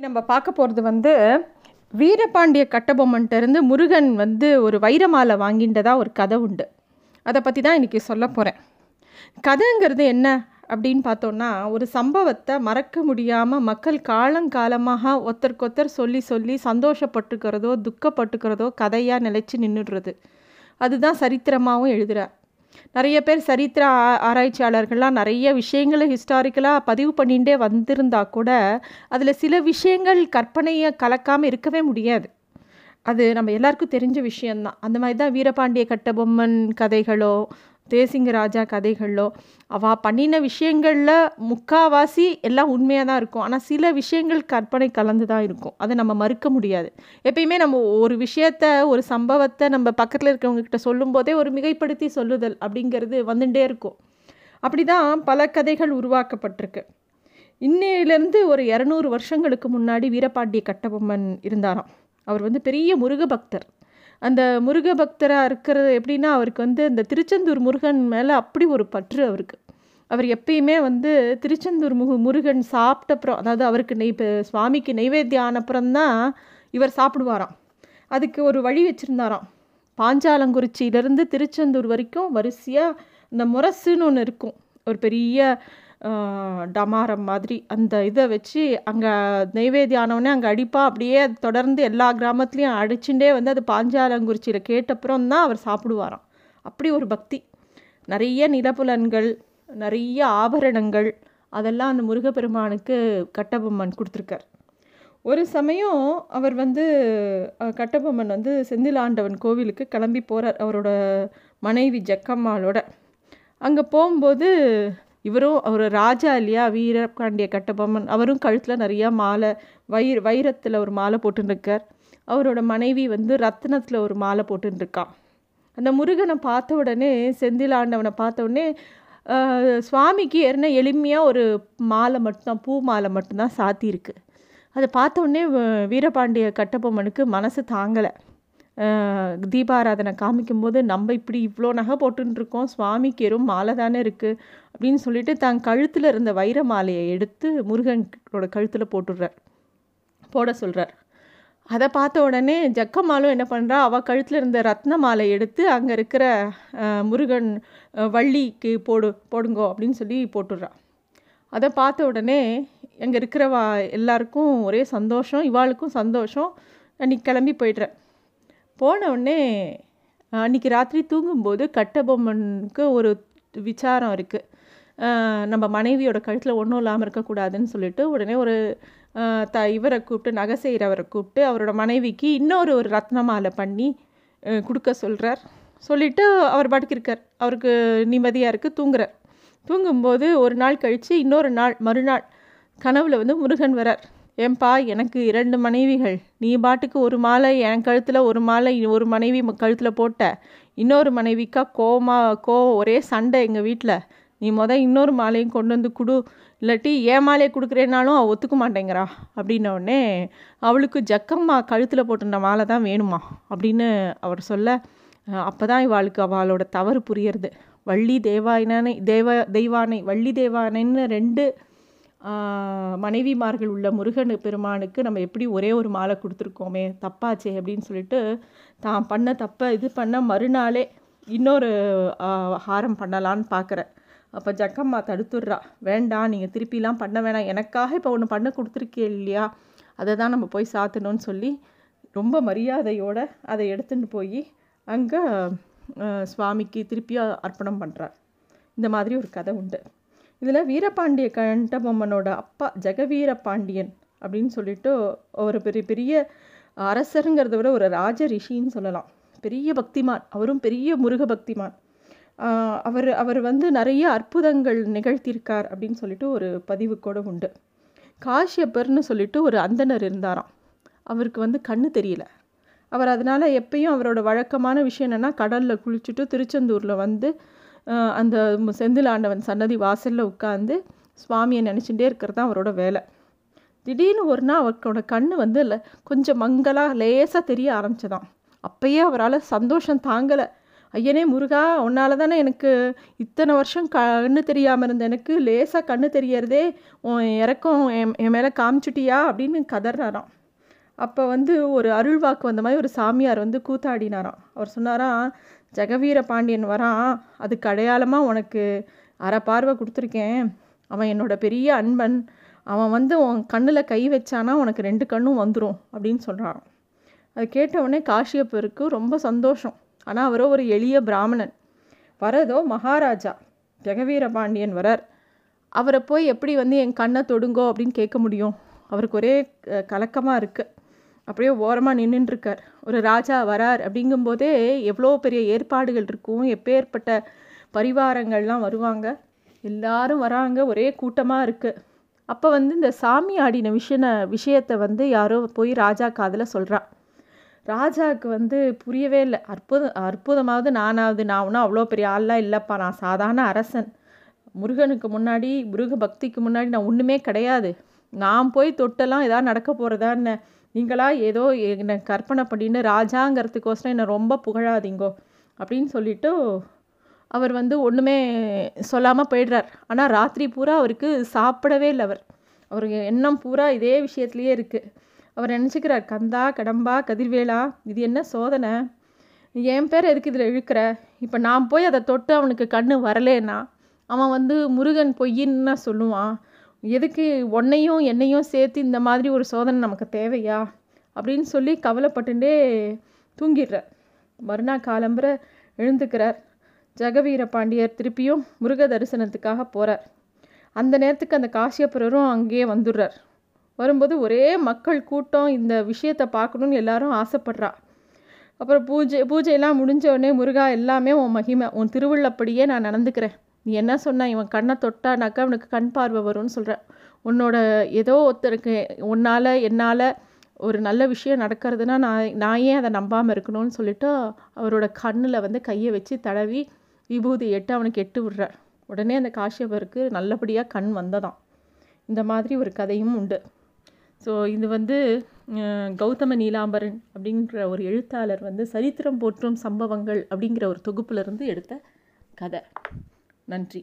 நம்ம பார்க்க போகிறது வந்து வீரபாண்டிய கட்டபொம்மன்ட்டேருந்து முருகன் வந்து ஒரு வைரமாலை வாங்கின்றதா ஒரு கதை உண்டு. அதை பற்றி தான் இன்றைக்கி சொல்ல போகிறேன் கதைங்கிறது என்ன அப்படின்னு பார்த்தோன்னா ஒரு சம்பவத்தை மறக்க முடியாமல் மக்கள் காலங்காலமாக ஒருத்தருக்கொத்தர் சொல்லி சொல்லி சந்தோஷப்பட்டுக்கிறதோ துக்கப்பட்டுக்கிறதோ கதையாக நிலச்சி நின்றுடுறது அதுதான் சரித்திரமாகவும் எழுதுகிறார் நிறைய பேர் சரித்திர ஆ ஆராய்ச்சியாளர்கள்லாம் நிறைய விஷயங்களை ஹிஸ்டாரிக்கலாக பதிவு பண்ணிகிட்டே வந்திருந்தா கூட அதில் சில விஷயங்கள் கற்பனையை கலக்காமல் இருக்கவே முடியாது. அது நம்ம எல்லாருக்கும் தெரிஞ்ச விஷயந்தான் அந்த மாதிரி தான் வீரபாண்டிய கட்டபொம்மன் கதைகளோ தேசிங்க ராஜா கதைகளோ அவள் பண்ணின விஷயங்களில் முக்காவாசி எல்லாம் உண்மையாக தான் இருக்கும். ஆனால் சில விஷயங்கள் கற்பனை கலந்து தான் இருக்கும். அதை நம்ம மறுக்க முடியாது. எப்பயுமே நம்ம ஒரு விஷயத்த ஒரு சம்பவத்தை நம்ம பக்கத்தில் இருக்கிறவங்கக்கிட்ட சொல்லும்போதே ஒரு மிகைப்படுத்தி சொல்லுதல் அப்படிங்கிறது வந்துட்டே இருக்கும். அப்படி தான் பல கதைகள் உருவாக்கப்பட்டிருக்கு. இன்னையிலேருந்து ஒரு இரநூறு வருஷங்களுக்கு முன்னாடி வீரபாண்டிய கட்டபொம்மன் இருந்தாராம். அவர் வந்து பெரிய முருக பக்தர் அந்த முருக பக்தராக இருக்கிறது எப்படின்னா அவருக்கு வந்து அந்த திருச்செந்தூர் முருகன் மேலே அப்படி ஒரு பற்று அவருக்கு. அவர் எப்பயுமே வந்து திருச்செந்தூர் முகு முருகன் சாப்பிட்டப்புறம் அதாவது அவருக்கு நெய் இப்போ சுவாமிக்கு நெய்வேத்தியம் ஆனப்புறம்தான் இவர் சாப்பிடுவாராம். அதுக்கு ஒரு வழி வச்சுருந்தாராம். பாஞ்சாலங்குறிச்சியிலேருந்து திருச்செந்தூர் வரைக்கும் வரிசையாக இந்த முரசுன்னு ஒன்று இருக்கும். ஒரு பெரிய டமாரம் மாதிரி அந்த இதை வச்சு அங்கே நெய்வேத்தியம் ஆனவுடனே அங்கே அடிப்பா. அப்படியே தொடர்ந்து எல்லா கிராமத்துலேயும் அடிச்சுட்டே வந்து அது பாஞ்சாலங்குறிச்சியில் கேட்டப்புறம் தான் அவர் சாப்பிடுவாராம். அப்படி ஒரு பக்தி. நிறைய நிலப்புலன்கள் நிறைய ஆபரணங்கள் அதெல்லாம் அந்த முருகப்பெருமானுக்கு கட்டபொம்மன் கொடுத்துருக்கார். ஒரு சமயம் அவர் வந்து கட்டபொம்மன் வந்து செந்திலாண்டவன் கோவிலுக்கு கிளம்பி போகிறார் அவரோட மனைவி ஜக்கம்மாளோட. அங்கே போகும்போது இவரும் அவர் ராஜா இல்லையா? வீரபாண்டிய கட்டபொம்மன். அவரும் கழுத்தில் நிறையா மாலை வைர வைரத்தில் ஒரு மாலை போட்டுருக்கார் அவரோட மனைவி வந்து ரத்னத்தில் ஒரு மாலை போட்டுருக்கான் அந்த முருகனை பார்த்த உடனே செந்திலாண்டவனை பார்த்த உடனே சுவாமிக்கு ஏறின எளிமையாக ஒரு மாலை மட்டும்தான் பூ மாலை மட்டும்தான் சாத்தியிருக்கு. அதை பார்த்த உடனே வீரபாண்டிய கட்டபொம்மனுக்கு மனசு தாங்கலை. தீபாராதனை காமிக்கும்போது நம்ம இப்படி இவ்வளோ நகை போட்டுருக்கோம் சுவாமிக்கு எறும் மாலை தானே இருக்குது அப்படின்னு சொல்லிட்டு தான் கழுத்தில் இருந்த வைர மாலையை எடுத்து முருகனோட கழுத்தில் போட்டுடுறார். போட சொல்கிறார் அதை பார்த்த உடனே ஜக்கம்மாலும் என்ன பண்ணுறா அவள் கழுத்தில் இருந்த ரத்ன மாலை எடுத்து அங்கே இருக்கிற முருகன் வள்ளிக்கு போடு போடுங்கோ அப்படின்னு சொல்லி போட்டுடுறா. அதை பார்த்த உடனே அங்கே இருக்கிறவா எல்லாருக்கும் ஒரே சந்தோஷம் இவாளுக்கும் சந்தோஷம் அன்றைக்கி கிளம்பி போய்ட்றேன் போனவுடனே அன்றைக்கி ராத்திரி தூங்கும்போது கட்டபொம்மனுக்கு ஒரு விசாரம் இருக்குது நம்ம மனைவியோட கழுத்தில் ஒன்றும் இல்லாமல் இருக்கக்கூடாதுன்னு சொல்லிட்டு உடனே ஒரு த இவரை கூப்பிட்டு நகை செய்கிறவரை கூப்பிட்டு அவரோட மனைவிக்கு இன்னொரு ஒரு ரத்ன மாலை பண்ணி கொடுக்க சொல்கிறார் சொல்லிவிட்டு அவர் பாட்டுக்கு இருக்கார். அவருக்கு நிம்மதியாக இருக்குது தூங்குறார். தூங்கும்போது ஒரு நாள் கழித்து இன்னொரு நாள் மறுநாள் கனவில் வந்து முருகன் வரார். ஏன்பா எனக்கு இரண்டு மனைவிகள். நீ பாட்டுக்கு ஒரு மாலை என் கழுத்தில் ஒரு மாலை ஒரு மனைவி கழுத்தில் போட்ட. இன்னொரு மனைவிக்கா கோமா கோ ஒரே சண்டை எங்கள் வீட்டில் நீ மொதல் இன்னொரு மாலையும் கொண்டு வந்து கொடு. இல்லாட்டி ஏன் மாலையை கொடுக்குறேனாலும் அவள் ஒத்துக்க மாட்டேங்கிறா. அப்படின்னோடனே அவளுக்கு ஜக்கம்மா கழுத்தில் போட்டிருந்த மாலை தான் வேணுமா? அப்படின்னு அவர் சொல்ல அப்போ தான் இவாளுக்கு அவளோட தவறு புரியறது. வள்ளி தேவாயினானே தேவ தெய்வானை வள்ளி தேவானைன்னு ரெண்டு மனைவிமார்கள் உள்ள முருகன் பெருமானுக்கு நம்ம எப்படி ஒரே ஒரு மாலை கொடுத்துருக்கோமே தப்பாச்சே அப்படின்னு சொல்லிட்டு தான் பண்ண தப்பை இது பண்ண மறுநாளே இன்னொரு ஹாரம் பண்ணலான்னு பார்க்குறேன். அப்போ ஜக்கம்மா தடுத்துடுறா வேண்டாம் நீங்கள் திருப்பிலாம் பண்ண வேணாம். எனக்காக இப்போ ஒன்று பண்ண கொடுத்துருக்கே இல்லையா? அதை தான் நம்ம போய் சாத்தணும்னு சொல்லி ரொம்ப மரியாதையோடு அதை எடுத்துகிட்டு போய் அங்கே சுவாமிக்கு திருப்பியும் அர்ப்பணம் பண்ணுறார் இந்த மாதிரி ஒரு கதை உண்டு. இதில் வீரபாண்டிய கண்டபொம்மனோட அப்பா ஜெகவீர பாண்டியன் அப்படின்னு சொல்லிட்டு ஒரு பெரிய பெரிய அரசருங்கிறத விட ஒரு ராஜ ரிஷின்னு சொல்லலாம். பெரிய பக்திமான். அவரும் பெரிய முருக பக்திமான். அவர் அவர் வந்து நிறைய அற்புதங்கள் நிகழ்த்தியிருக்கார் அப்படின்னு சொல்லிட்டு ஒரு பதிவு கூட உண்டு. காஷ்யப்பர்னு சொல்லிட்டு ஒரு அந்தனர் இருந்தாராம். அவருக்கு வந்து கண்ணு தெரியல. அவர் அதனால் எப்பயும் அவரோட வழக்கமான விஷயம் என்னென்னா கடலில் குளிச்சுட்டு திருச்செந்தூரில் வந்து அந்த செந்தில் ஆண்டவன் சன்னதி வாசலில் உட்காந்து சுவாமியை நினச்சிட்டே இருக்கிறது தான் அவரோட வேலை. திடீர்னு ஒரு நாள் அவரோட கண் வந்து இல்லை கொஞ்சம் மங்கலாக லேசாக தெரிய ஆரம்பிச்சதான் அப்பயே அவரால் சந்தோஷம் தாங்கலை. ஐயனே முருகா உன்னால தானே எனக்கு இத்தனை வருஷம் கண்ணு தெரியாமல் இருந்த எனக்கு லேசாக கண்ணு தெரியறதே உன் இறக்கம் என் என் மேலே காமிச்சிட்டியா அப்படின்னு கதறாராம். அப்போ வந்து ஒரு அருள்வாக்கு வந்த மாதிரி ஒரு சாமியார் வந்து கூத்தாடினாராம். அவர் சொன்னாராம் ஜெகவீர பாண்டியன் வரான் அதுக்கு அடையாளமாக உனக்கு அரை பார்வை கொடுத்துருக்கேன். அவன் என்னோட பெரிய அன்பன். அவன் வந்து உன் கண்ணில் கை வச்சானா உனக்கு ரெண்டு கண்ணும் வந்துடும் அப்படின்னு சொல்கிறான் அது கேட்டவுடனே காஷியப்பருக்கு ரொம்ப சந்தோஷம். ஆனால் அவரோ ஒரு எளிய பிராமணன். வரதோ மகாராஜா ஜெகவீர பாண்டியன் வரார். அவரை போய் எப்படி வந்து என் கண்ணை தொடுங்கோ அப்படின்னு கேட்க முடியும். அவருக்கு ஒரே கலக்கமாக இருக்குது அப்படியே ஓரமாக நின்றுட்டுருக்கார் ஒரு ராஜா வரார் அப்படிங்கும்போதே எவ்வளோ பெரிய ஏற்பாடுகள் இருக்கும் எப்பேற்பட்ட பரிவாரங்கள்லாம் வருவாங்க. எல்லாரும் வராங்க ஒரே கூட்டமாக இருக்குது அப்போ வந்து இந்த சாமி ஆடின விஷய விஷயத்தை வந்து யாரோ போய் ராஜா காதில் சொல்கிறான் ராஜாவுக்கு வந்து புரியவே இல்லை. அற்புதம் அற்புதமாவது நானாவது நான் ஒன்றும் அவ்வளோ பெரிய ஆள்லாம் இல்லைப்பா. நான் சாதாரண அரசன். முருகனுக்கு முன்னாடி முருக பக்திக்கு முன்னாடி நான் ஒன்றுமே கிடையாது. நான் போய் தொட்டெல்லாம் எதாவது நடக்க போகிறதான்னு நீங்களா ஏதோ என்னை கற்பனை பண்ணின்னு ராஜாங்கிறதுக்கோசரம் என்னை ரொம்ப புகழாதீங்கோ அப்படின்னு சொல்லிட்டு அவர் வந்து ஒன்றுமே சொல்லாமல் போயிடுறார். ஆனால் ராத்திரி பூரா அவருக்கு சாப்பிடவே இல்லை அவர். அவருக்கு எண்ணம் பூரா இதே விஷயத்துலையே இருக்குது அவர் நினச்சிக்கிறார் கந்தா கடம்பா கதிர்வேலா இது என்ன சோதனை? என் பேர் எதுக்கு இதில் இழுக்கிற? இப்போ நான் போய் அதை தொட்டு அவனுக்கு கண்ணு வரலேன்னா அவன் வந்து முருகன் பொய்யின்னு சொல்லுவான். எதுக்கு உன்னையும் என்னையும் சேர்த்து இந்த மாதிரி ஒரு சோதனை நமக்கு தேவையா? அப்படின்னு சொல்லி கவலைப்பட்டுட்டே தூங்கிடுறார். மறுநாள் காலம்புற எழுந்துக்கிறார். ஜெகவீர பாண்டியர் திருப்பியும் முருக தரிசனத்துக்காக போகிறார் அந்த நேரத்துக்கு அந்த காசியப்புரரும் அங்கேயே வந்துடுறார். வரும்போது ஒரே மக்கள் கூட்டம் இந்த விஷயத்தை பார்க்கணுன்னு எல்லாரும் ஆசைப்படுறா. அப்புறம் பூஜை பூஜையெல்லாம் முடிஞ்ச உடனே முருகா எல்லாமே உன் மகிமை உன் திருவிழப்படியே நான் நடந்துக்கிறேன். நீ என்ன சொன்ன இவன் கண்ணை தொட்டானாக்கா அவனுக்கு கண் பார்வை வரும்னு சொல்கிறேன் உன்னோட ஏதோ ஒருத்தருக்கு உன்னால் என்னால் ஒரு நல்ல விஷயம் நடக்கிறதுனா நான் நான் ஏன் அதை நம்பாமல் இருக்கணும்னு சொல்லிட்டு அவரோட கண்ணில் வந்து கையை வச்சு தடவி விபூதி எட்டு அவனுக்கு எட்டு விடுறார். உடனே அந்த காஷ்யபருக்கு நல்லபடியாக கண் வந்ததாம். இந்த மாதிரி ஒரு கதையும் உண்டு. ஸோ இது வந்து கௌதம நீலாம்பரன் அப்படின்ற ஒரு எழுத்தாளர் வந்து சரித்திரம் போற்றும் சம்பவங்கள் அப்படிங்கிற ஒரு தொகுப்புலேருந்து எடுத்த கதை. நன்றி